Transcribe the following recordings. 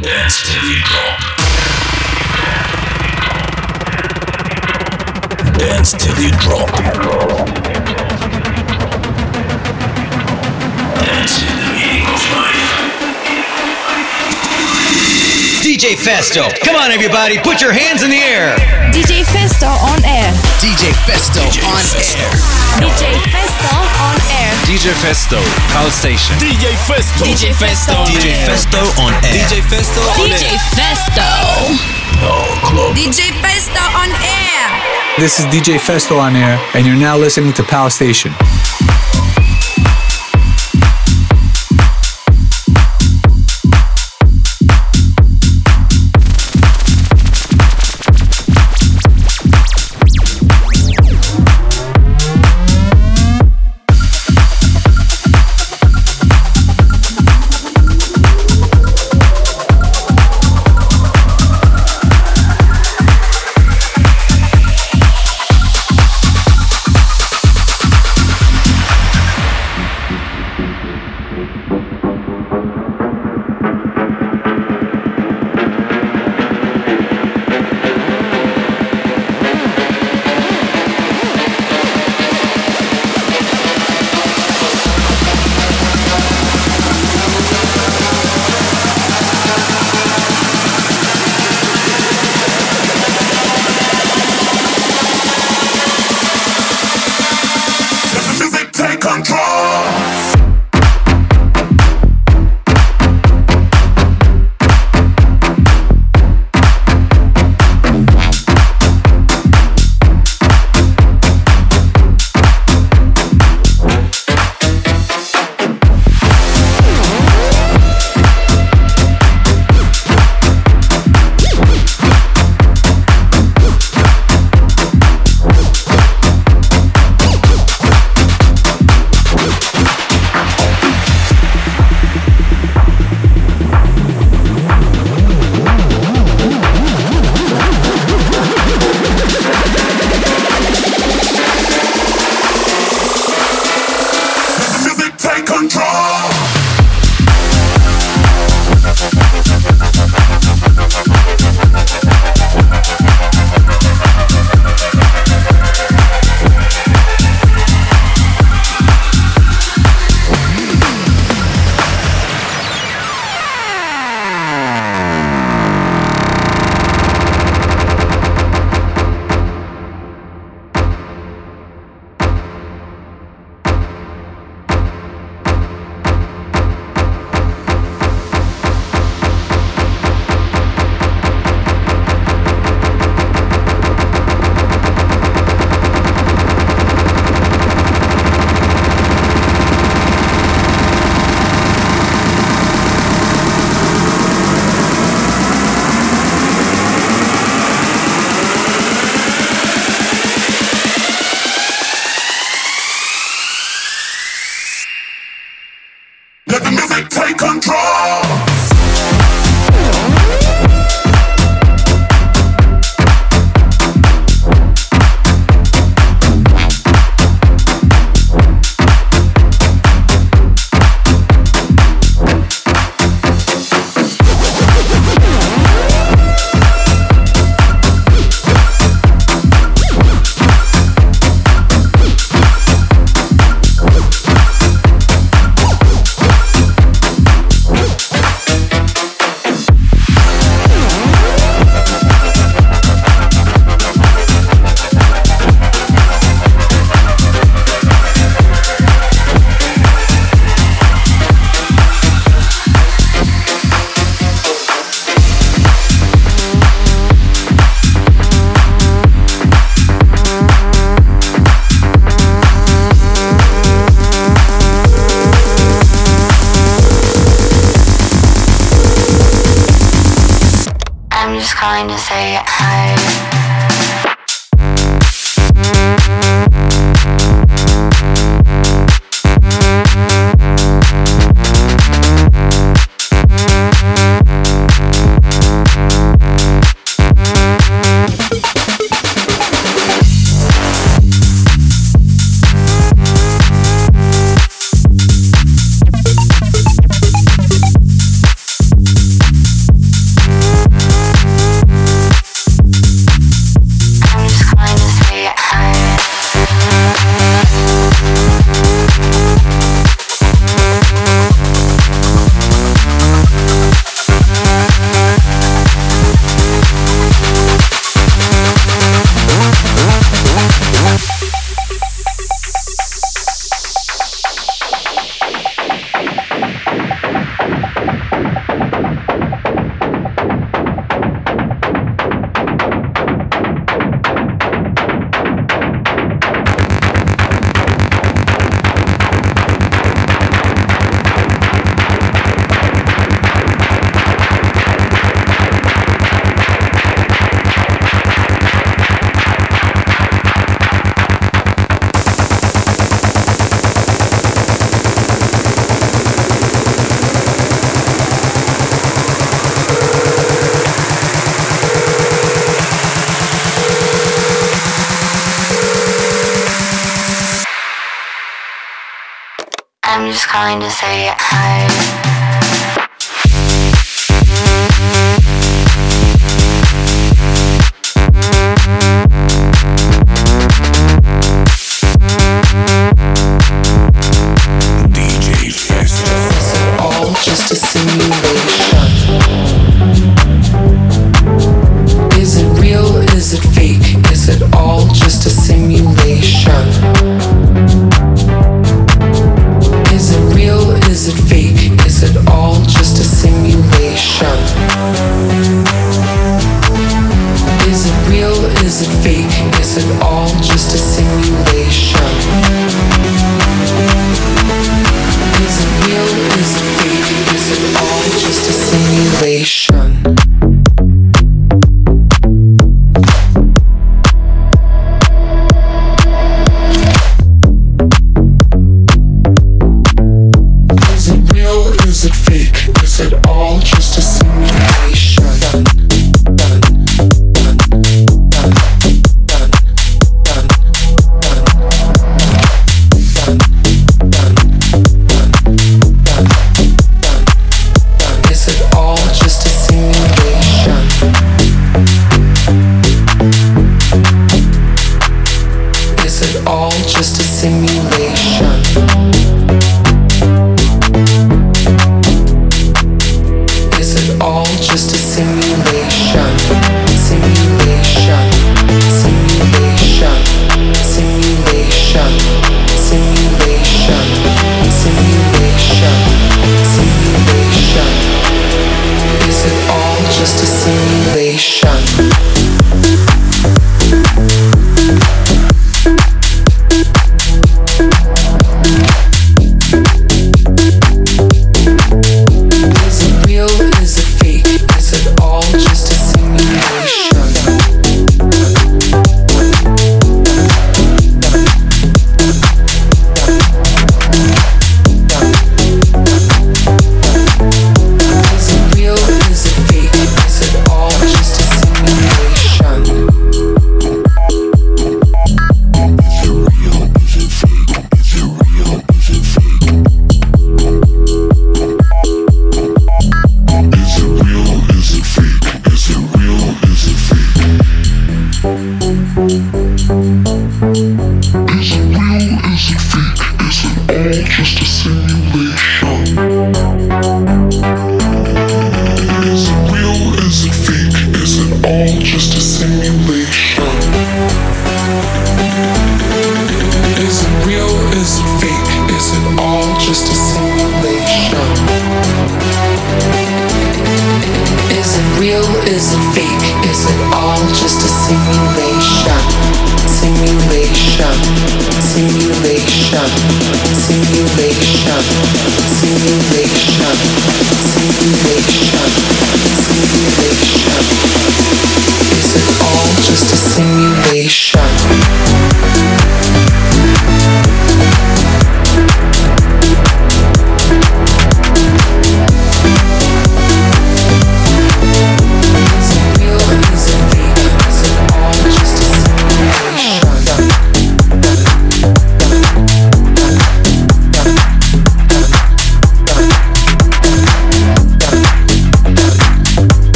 Dance till you drop. Dance till you drop. Dance DJ Festo. Come on, everybody, put your hands in the air. DJ Festo on air. DJ Festo on air. DJ Festo on air. DJ Festo, Pulse Station. DJ Festo. DJ Festo on DJ. Festo on air. DJ Festo on DJ. Festo. DJ Festo on air. This is DJ Festo on air, and you're now listening to Pal Station.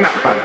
DJ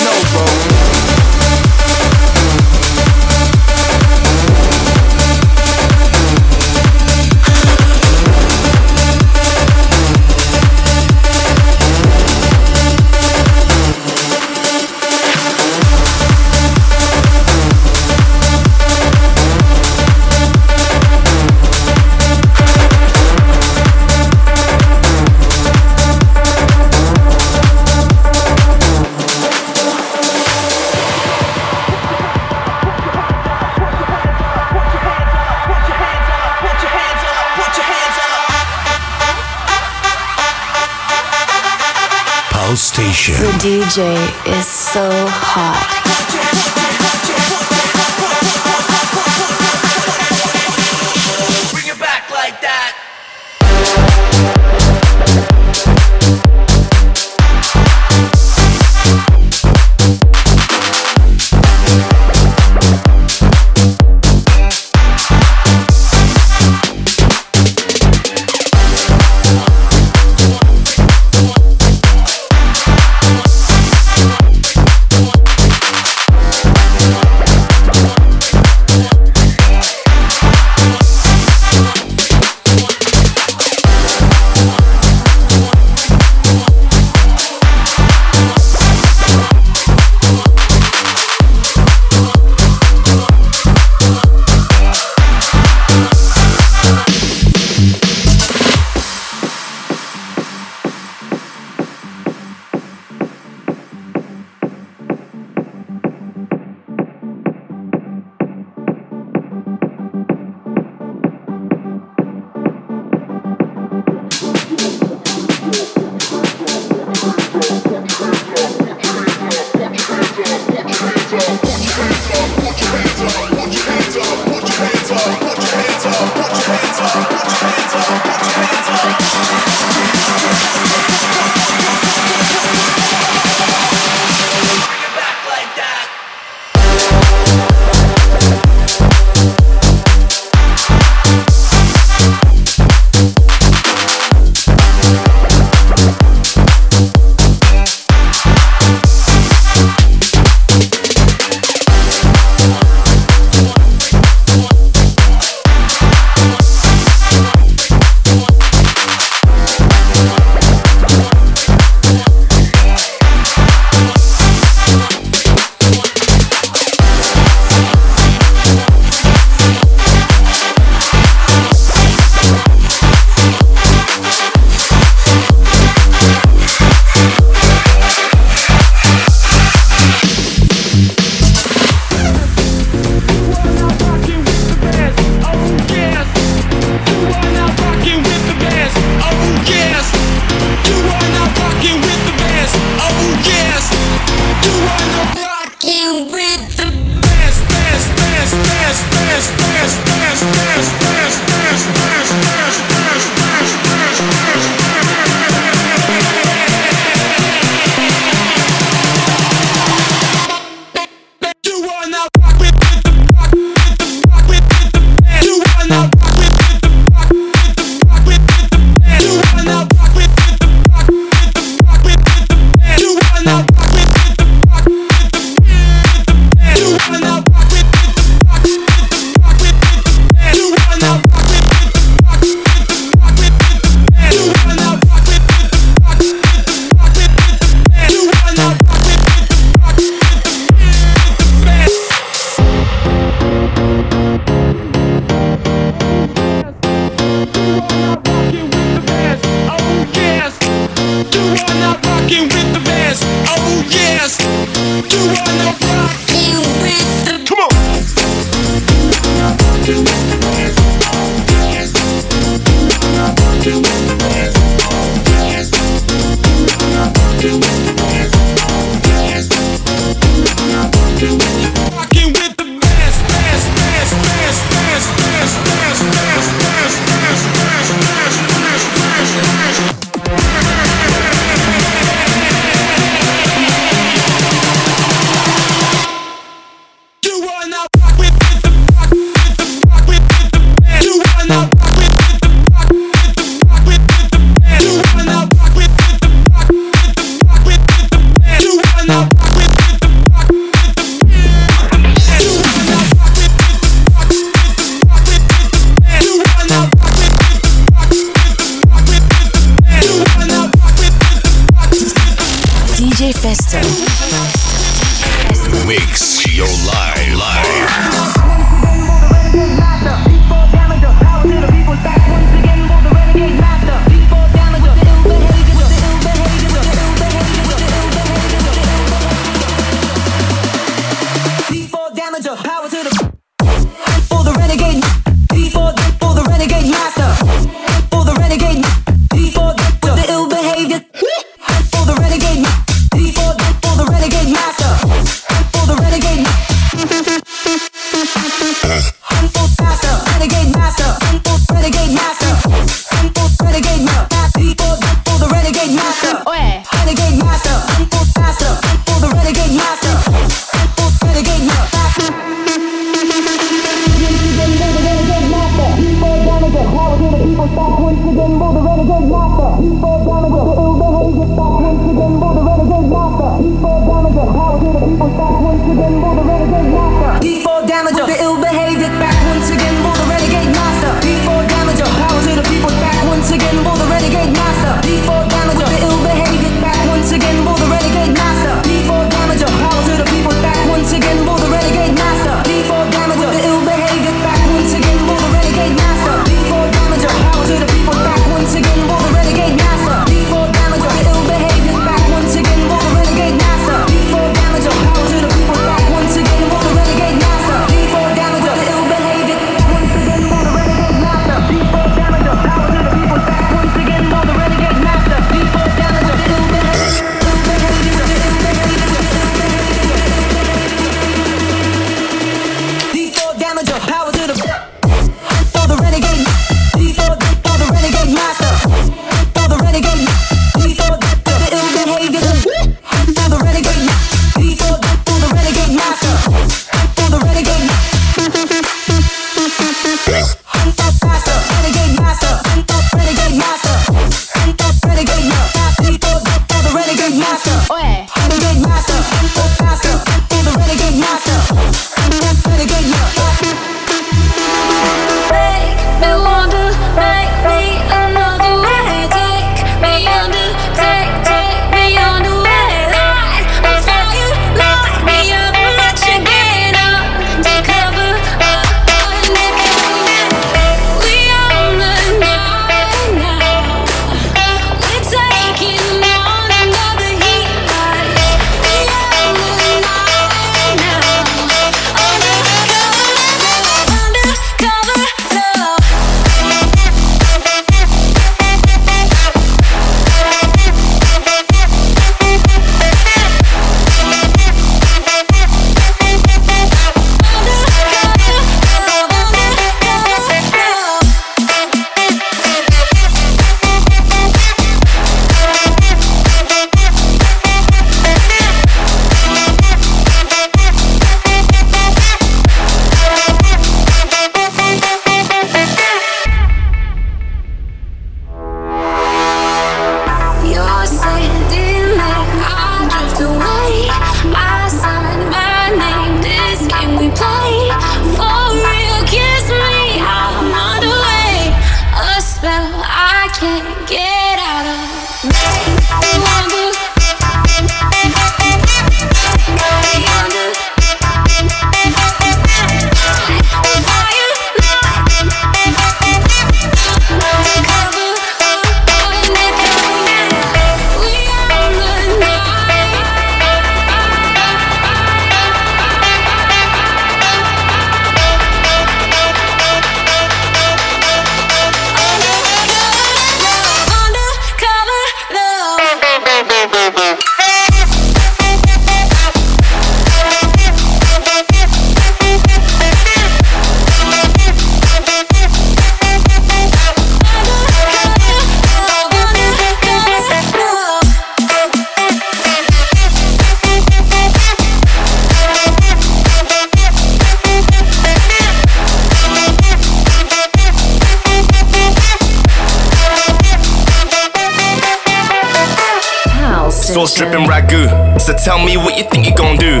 Sauce dripping ragu. So tell me what you think you're gonna do.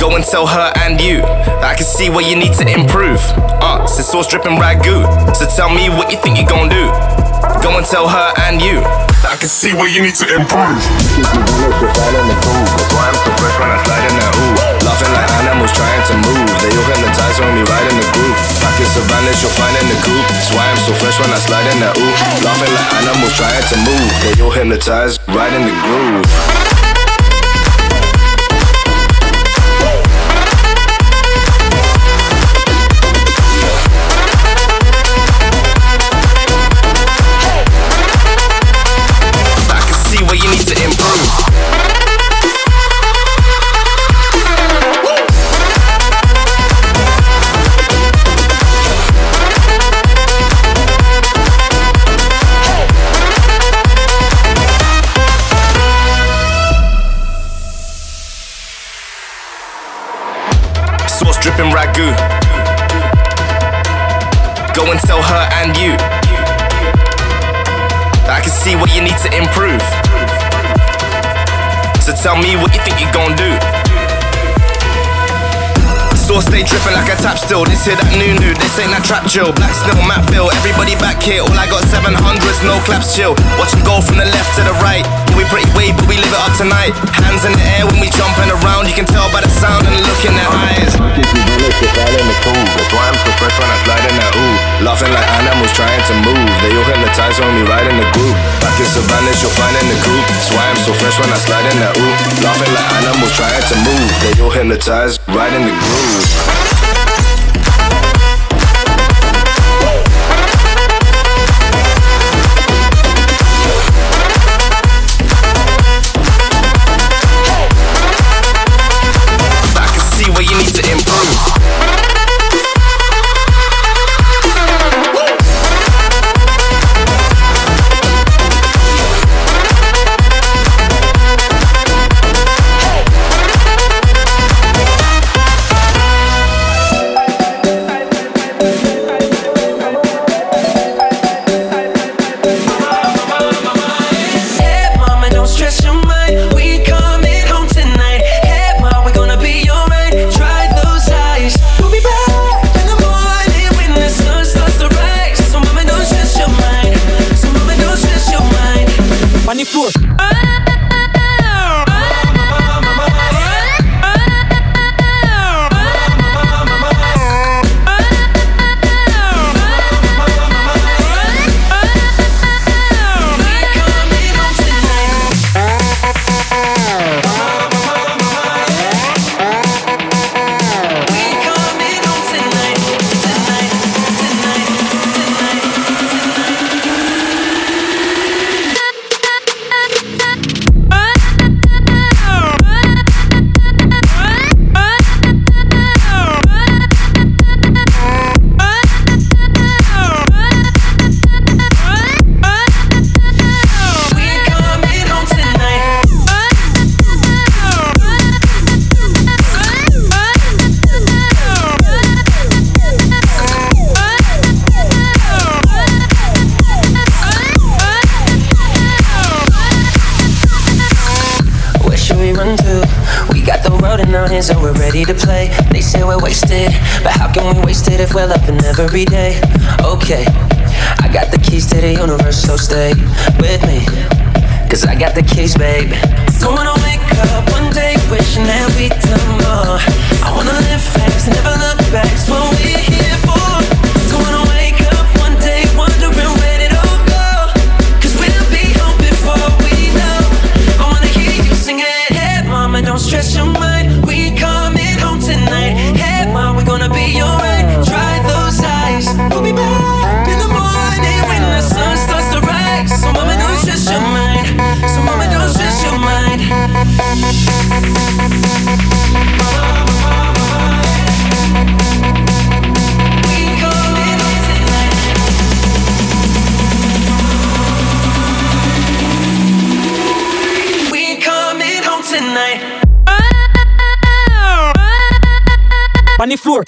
Go and tell her and you. I can see where you need to improve. Uh, so sauce dripping ragu. So tell me what you think you're gonna do. Go and tell her and you. I can see where you need to improve. The. That's why I'm so fresh when I slide in ooh. Laughing like animals trying to move. They all hypnotize when we ride in the groove. Back in Savannah, you'll find in the coop. That's why I'm so fresh when I slide in that ooh. Laughing like animals trying to move. They all hypnotize in the groove. You think you're gonna do. Dripping like a tap still. This here that new new. This ain't that trap chill. Black snow Matt Phil. Everybody back here. All I got 700s, no claps chill. Watch 'em go from the left to the right. Yeah, we pretty wave, but we live it up tonight. Hands in the air when we jumping around. You can tell by the sound and the look in their eyes. That's so fresh when I slide in that ooh. Laughing like animals trying to move. They all hypnotize when we ride in the group. Back in Savannah, you'll find in the coop. That's why I'm so fresh when I slide in that ooh. Laughing like animals trying to move. They all hypnotize right in the groove. Yeah. world in our hands and we're ready to play. They say we're wasted, but how can we waste it if we're loving every day? Okay, I got the keys to the universe, so stay with me. Cause I got the keys, babe. Don't wanna wake up one day wishing that we'd done more. I wanna live fast, never look back, so we're here. on the floor.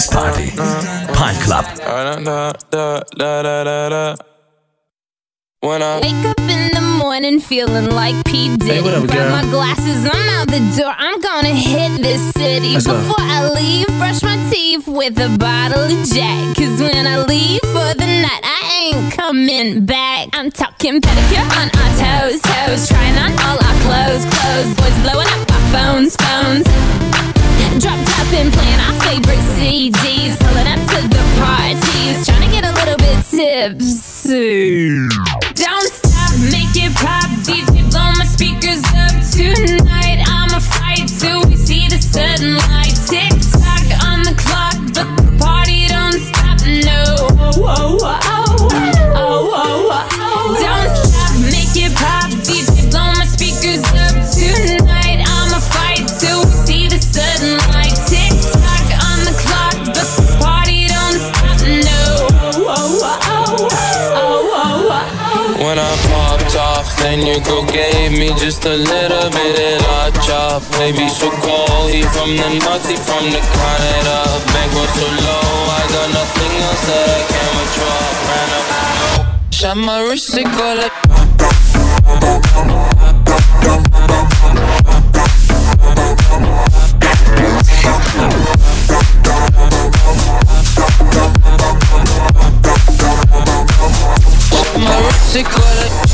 Dance Party. Pine Club. When I wake up in the morning feeling like P. Diddy. Hey, Grab my glasses, I'm out the door. I'm gonna hit this city. Let's Before go. I leave, brush my teeth with a bottle of Jack. me just a little bit of a chop Baby, so cold, he from the north, he from the Canada. Bankroll so low, I got nothing else that I can withdraw. Ran up, shot my wrist, it go my wrist, it go like.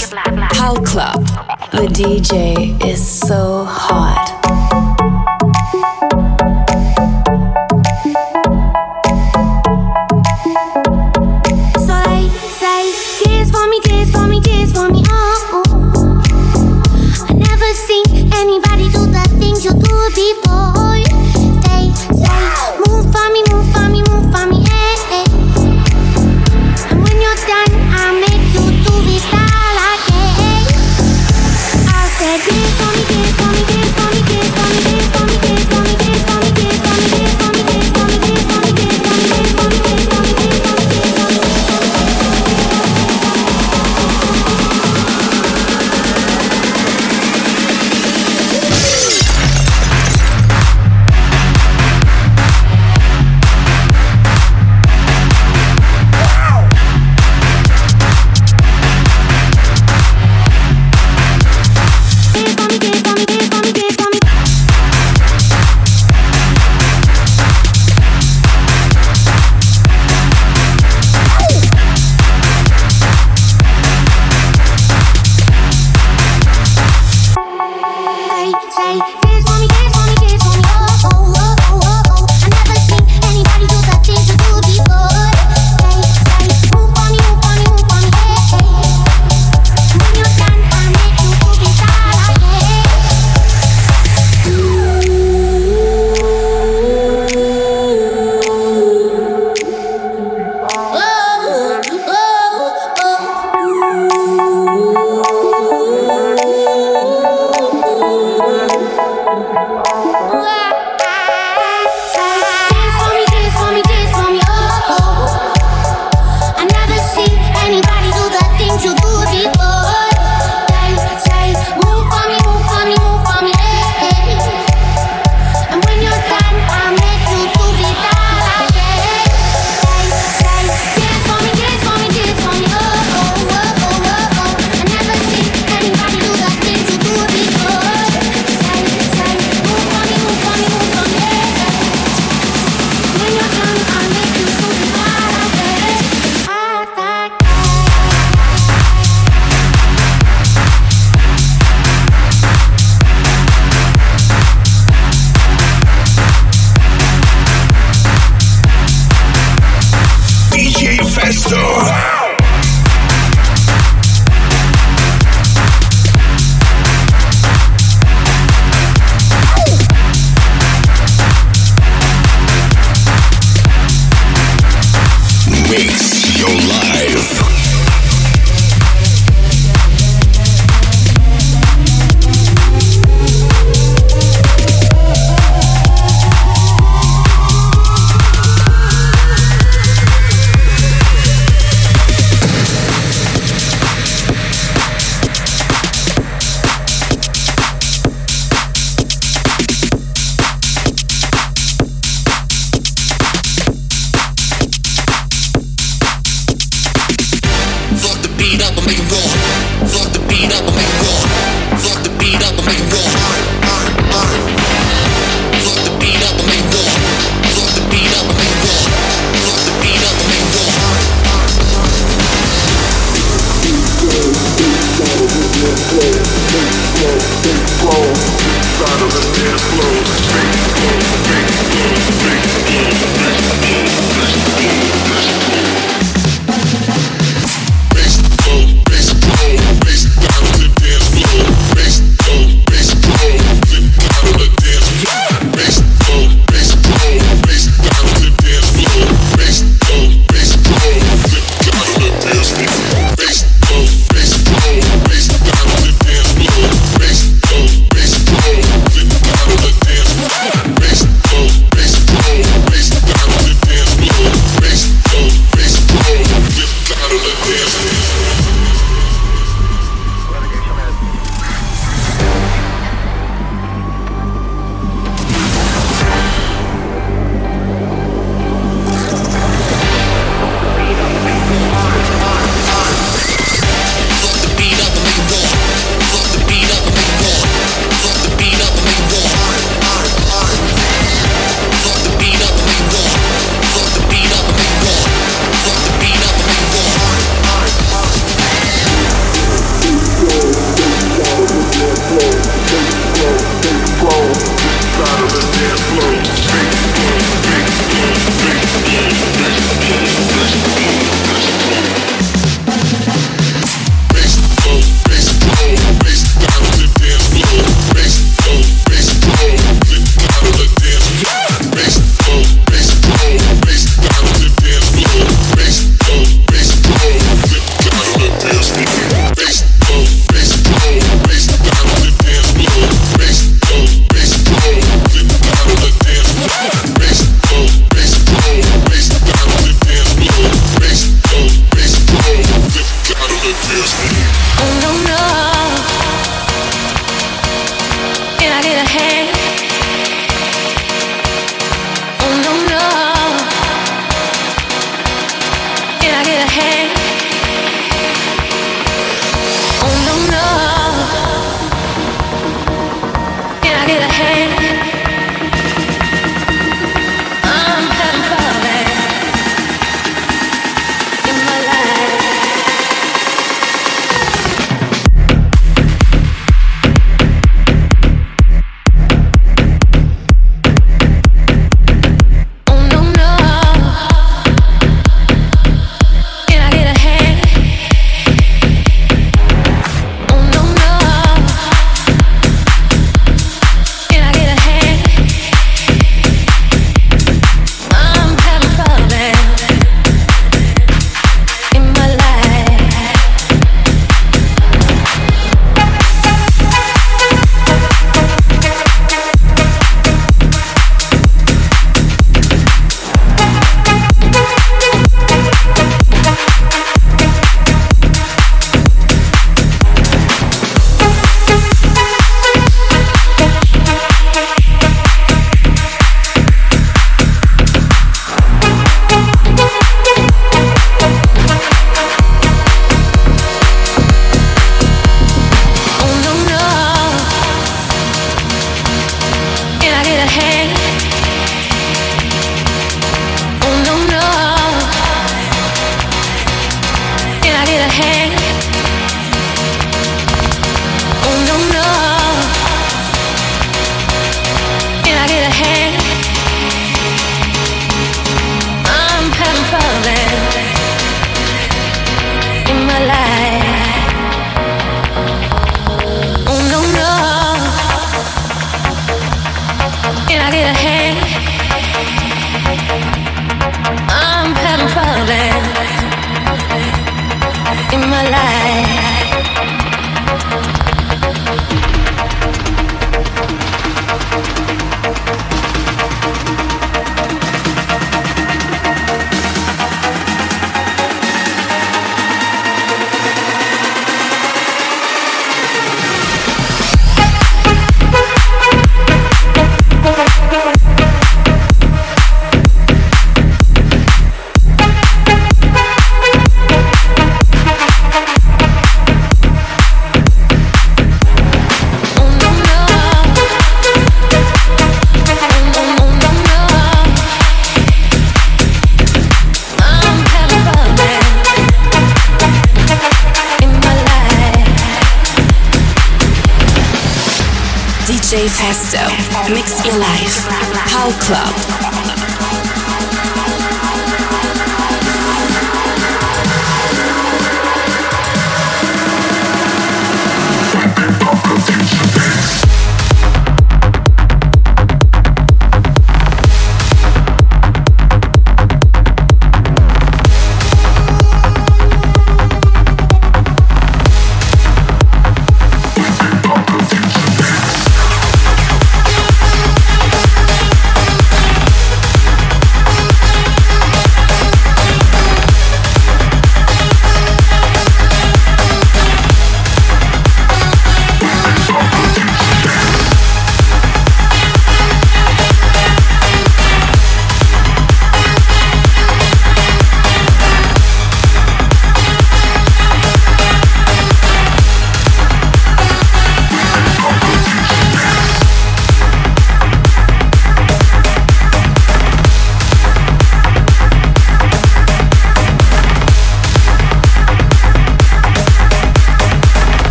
Pal Club. The DJ is so hot.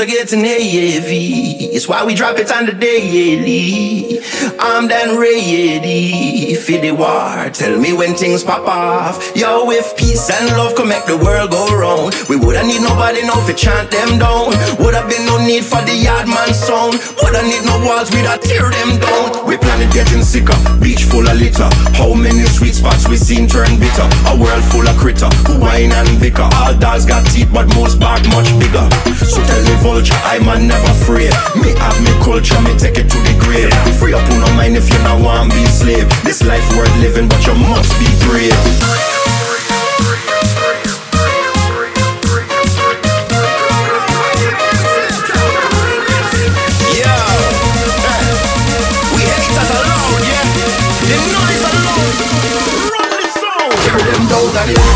are getting heavy. It's why we drop it on the daily. I'm done ready for the war. Tell me when things pop off. Yo, if peace and love can make the world go round, we woulda need nobody now to chant them down. Woulda been no need for the yard man sound. Woulda need no walls, we'da tear them down. We planet getting sicker, beach full of litter. How many sweet spots we seen turn bitter? A world full of critter, who whine and bicker. All dogs got teeth, but most bark much bigger. So tell me vulture, I'm a never free. Me have me culture, me take it to the grave. Free up on no mind if you not want be slave. This life worth living, but you must be brave. Tear them down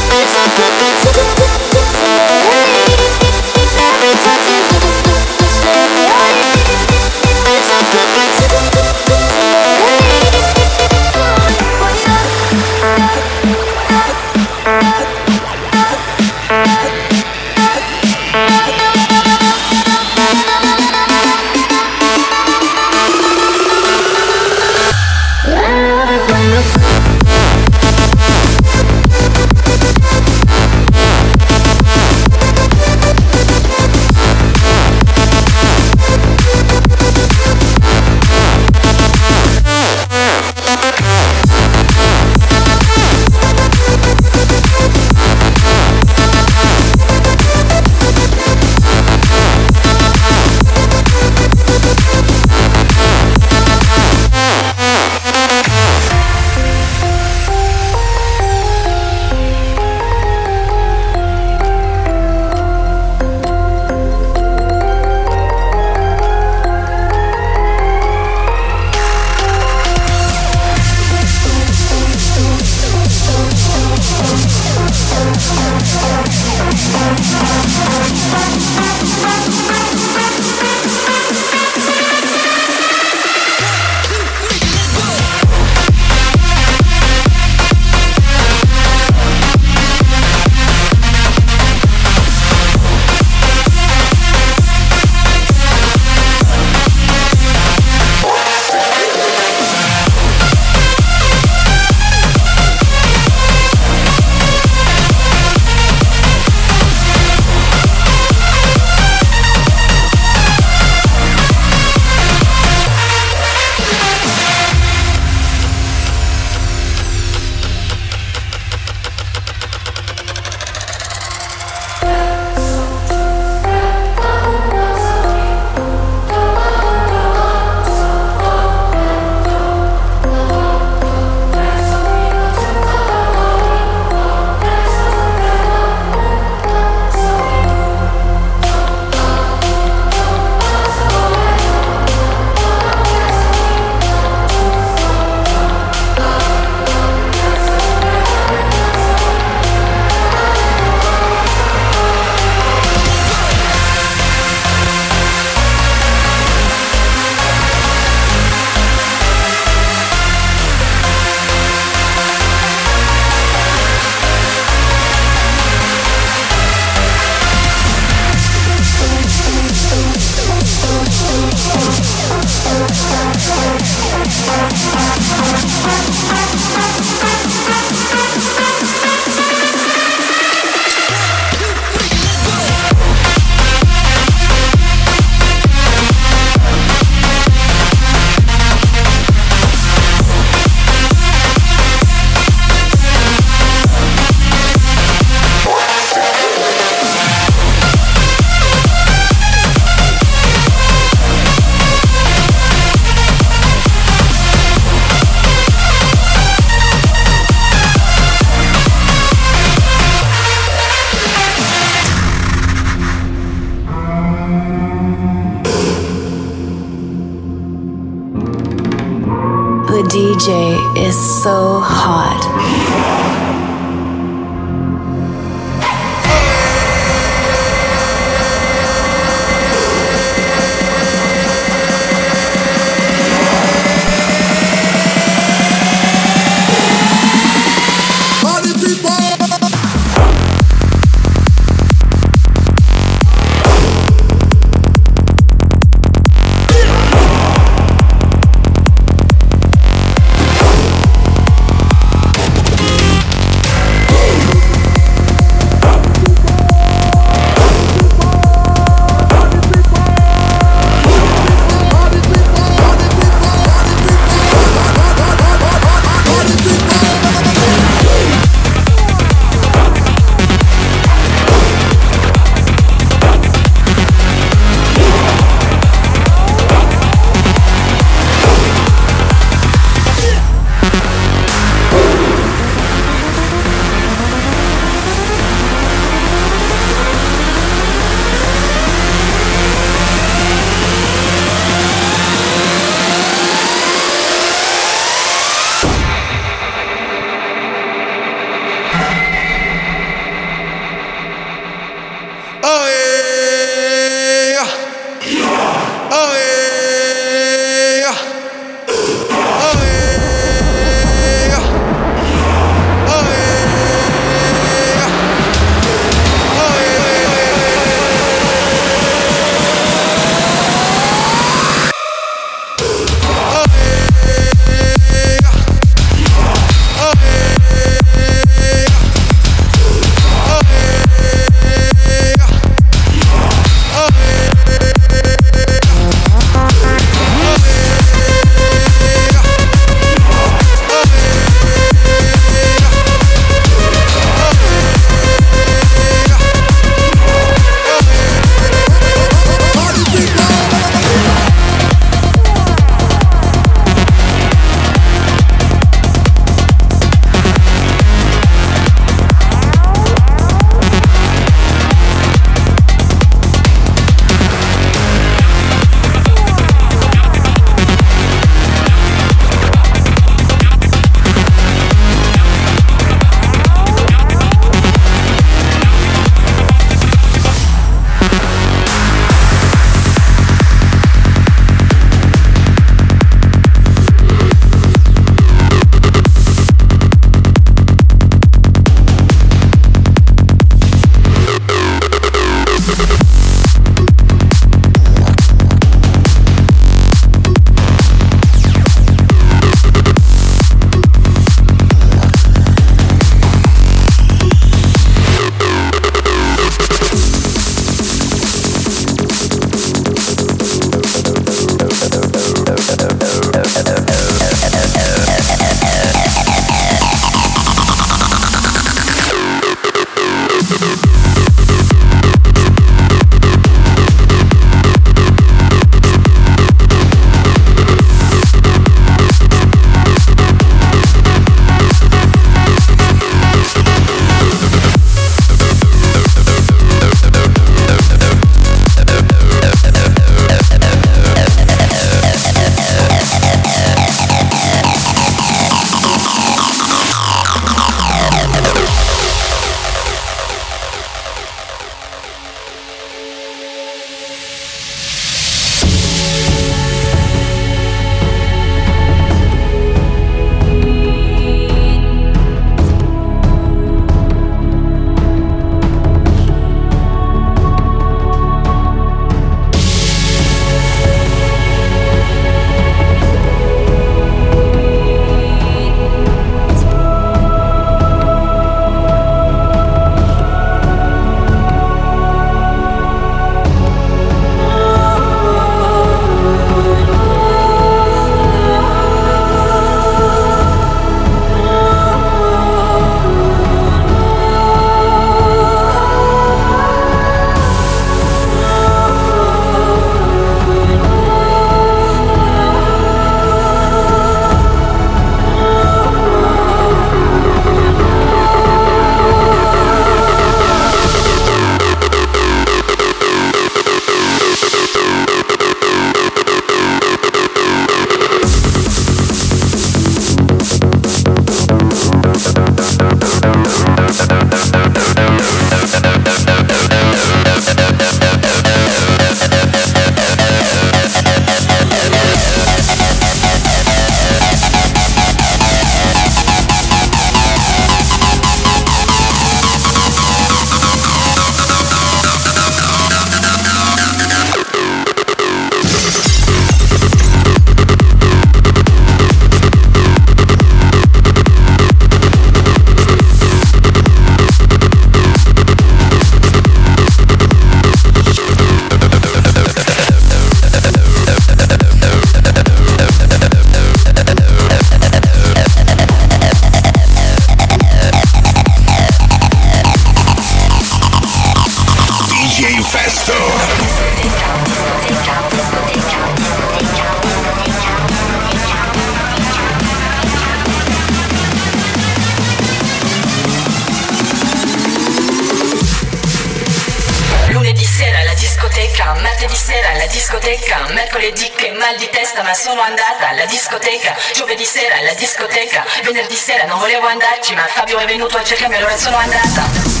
volevo andarci ma Fabio è venuto a cercarmi allora sono andata.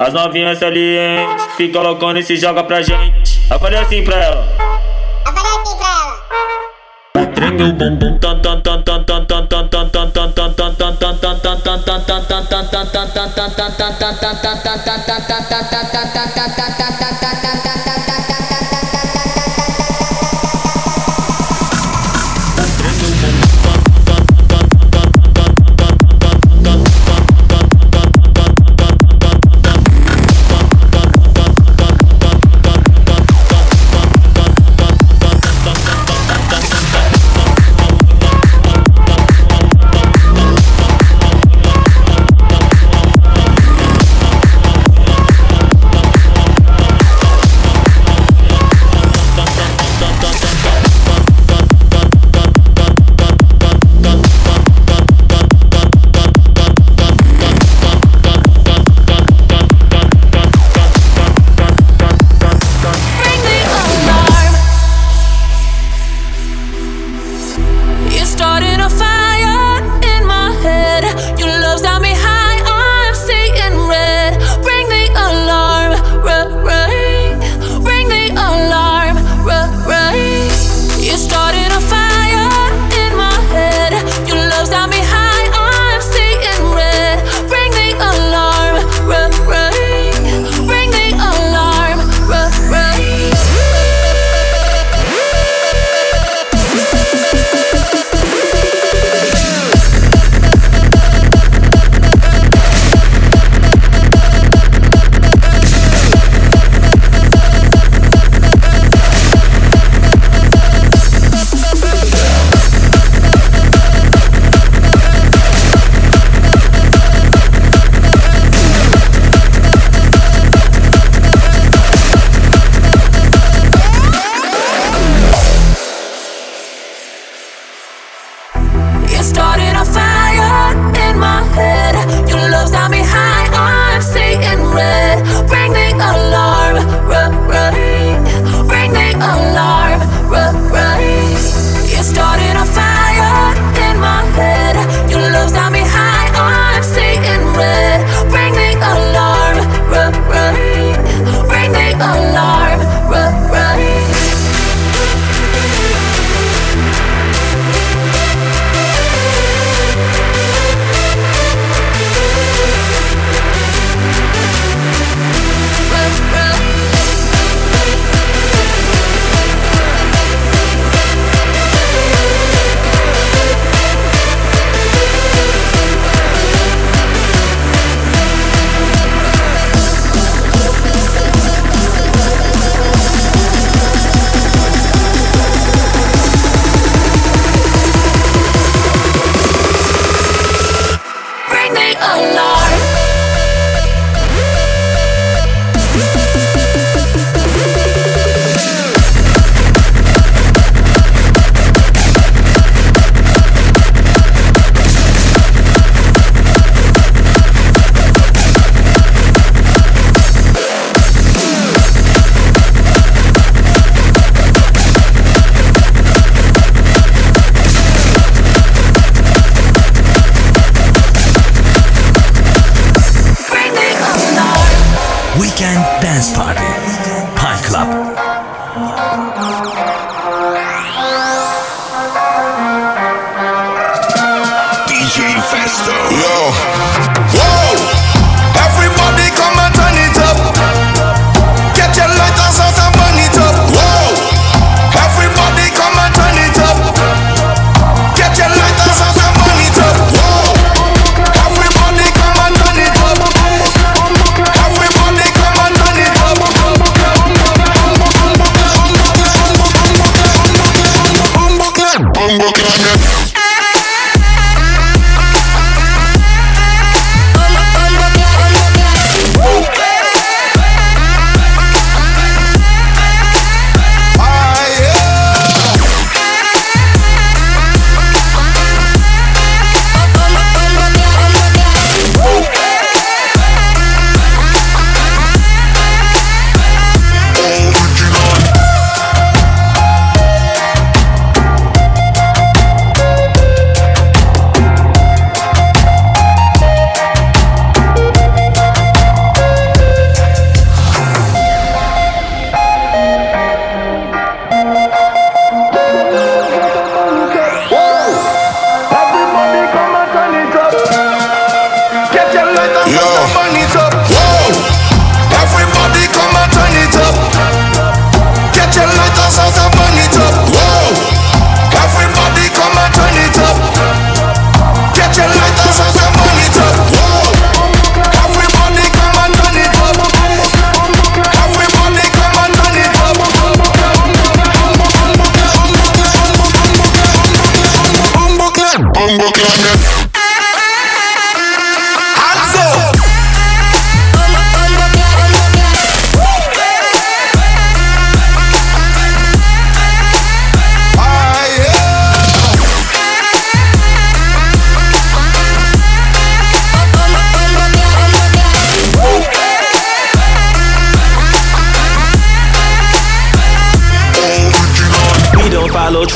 As novinhas ali, hein? Fica colocando e se joga pra gente. Eu falei assim pra ela. Eu falei assim pra ela. O trem meu bumbum.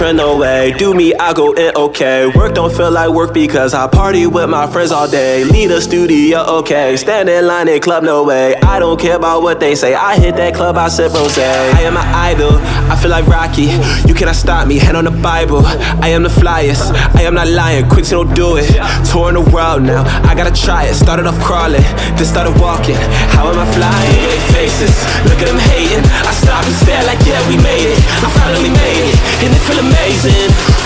Trend, no way. Do me, I go in, okay. Work don't feel like work because I party with my friends all day. Lead a studio, okay. Stand in line in club, no way. I don't care about what they say. I hit that club, I sip rose. I am an idol, I feel like Rocky. You cannot stop me, hand on the Bible. I am the flyest, I am not lying. Quit, don't do it. Touring the world now, I gotta try it. Started off crawling, then started walking. How am I flying? Their faces, look at them hating. I stop and stare like, yeah, we made it. I finally made it, and it feel amazing.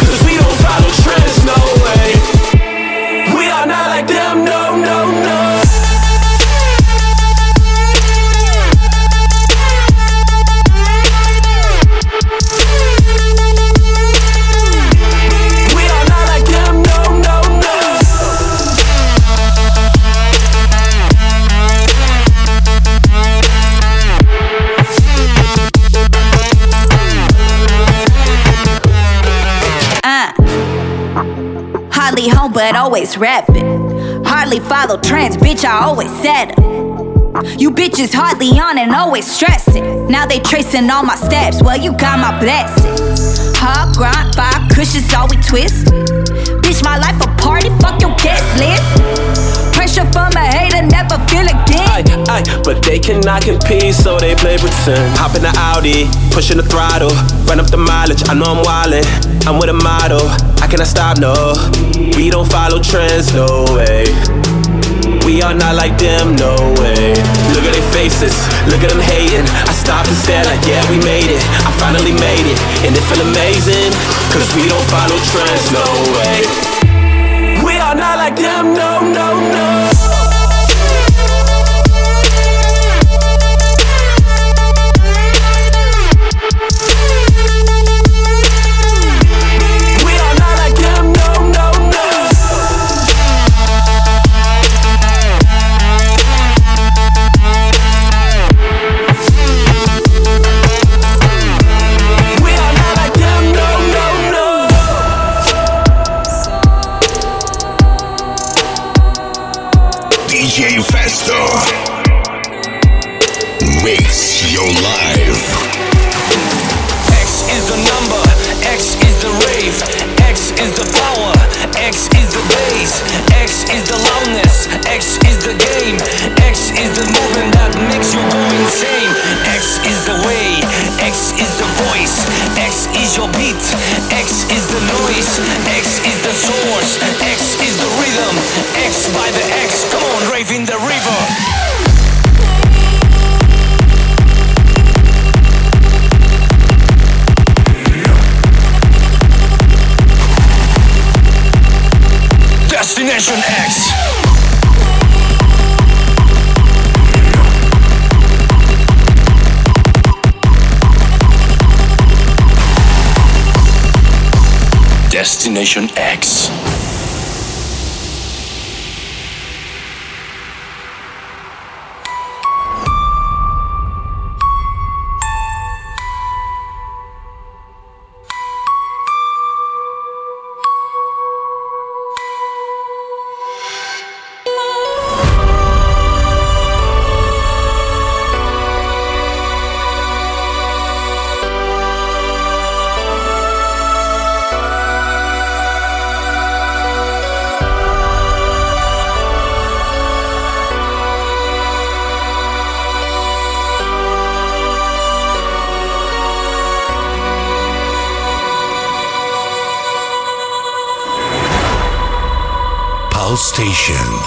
But always rapping. Hardly follow trends, bitch, I always said. You bitches hardly on and always stressing. Now they tracing all my steps, well, you got my blessing. Hard grind, five cushions, all we twist. Bitch, my life a party, fuck. Pressure from a hater, never feel again. Aye, aye, but they cannot compete, so they play pretend. Hop in the Audi, pushing the throttle, run up the mileage. I know I'm wildin', I'm with a model. I cannot stop, no. We don't follow trends, no way. We are not like them, no way. Look at their faces, look at them hating. I stop and stare like, yeah, we made it. I finally made it, and it feel amazing. Cause we don't follow trends, no way. Like them, no, no, no. Destination X. Pulse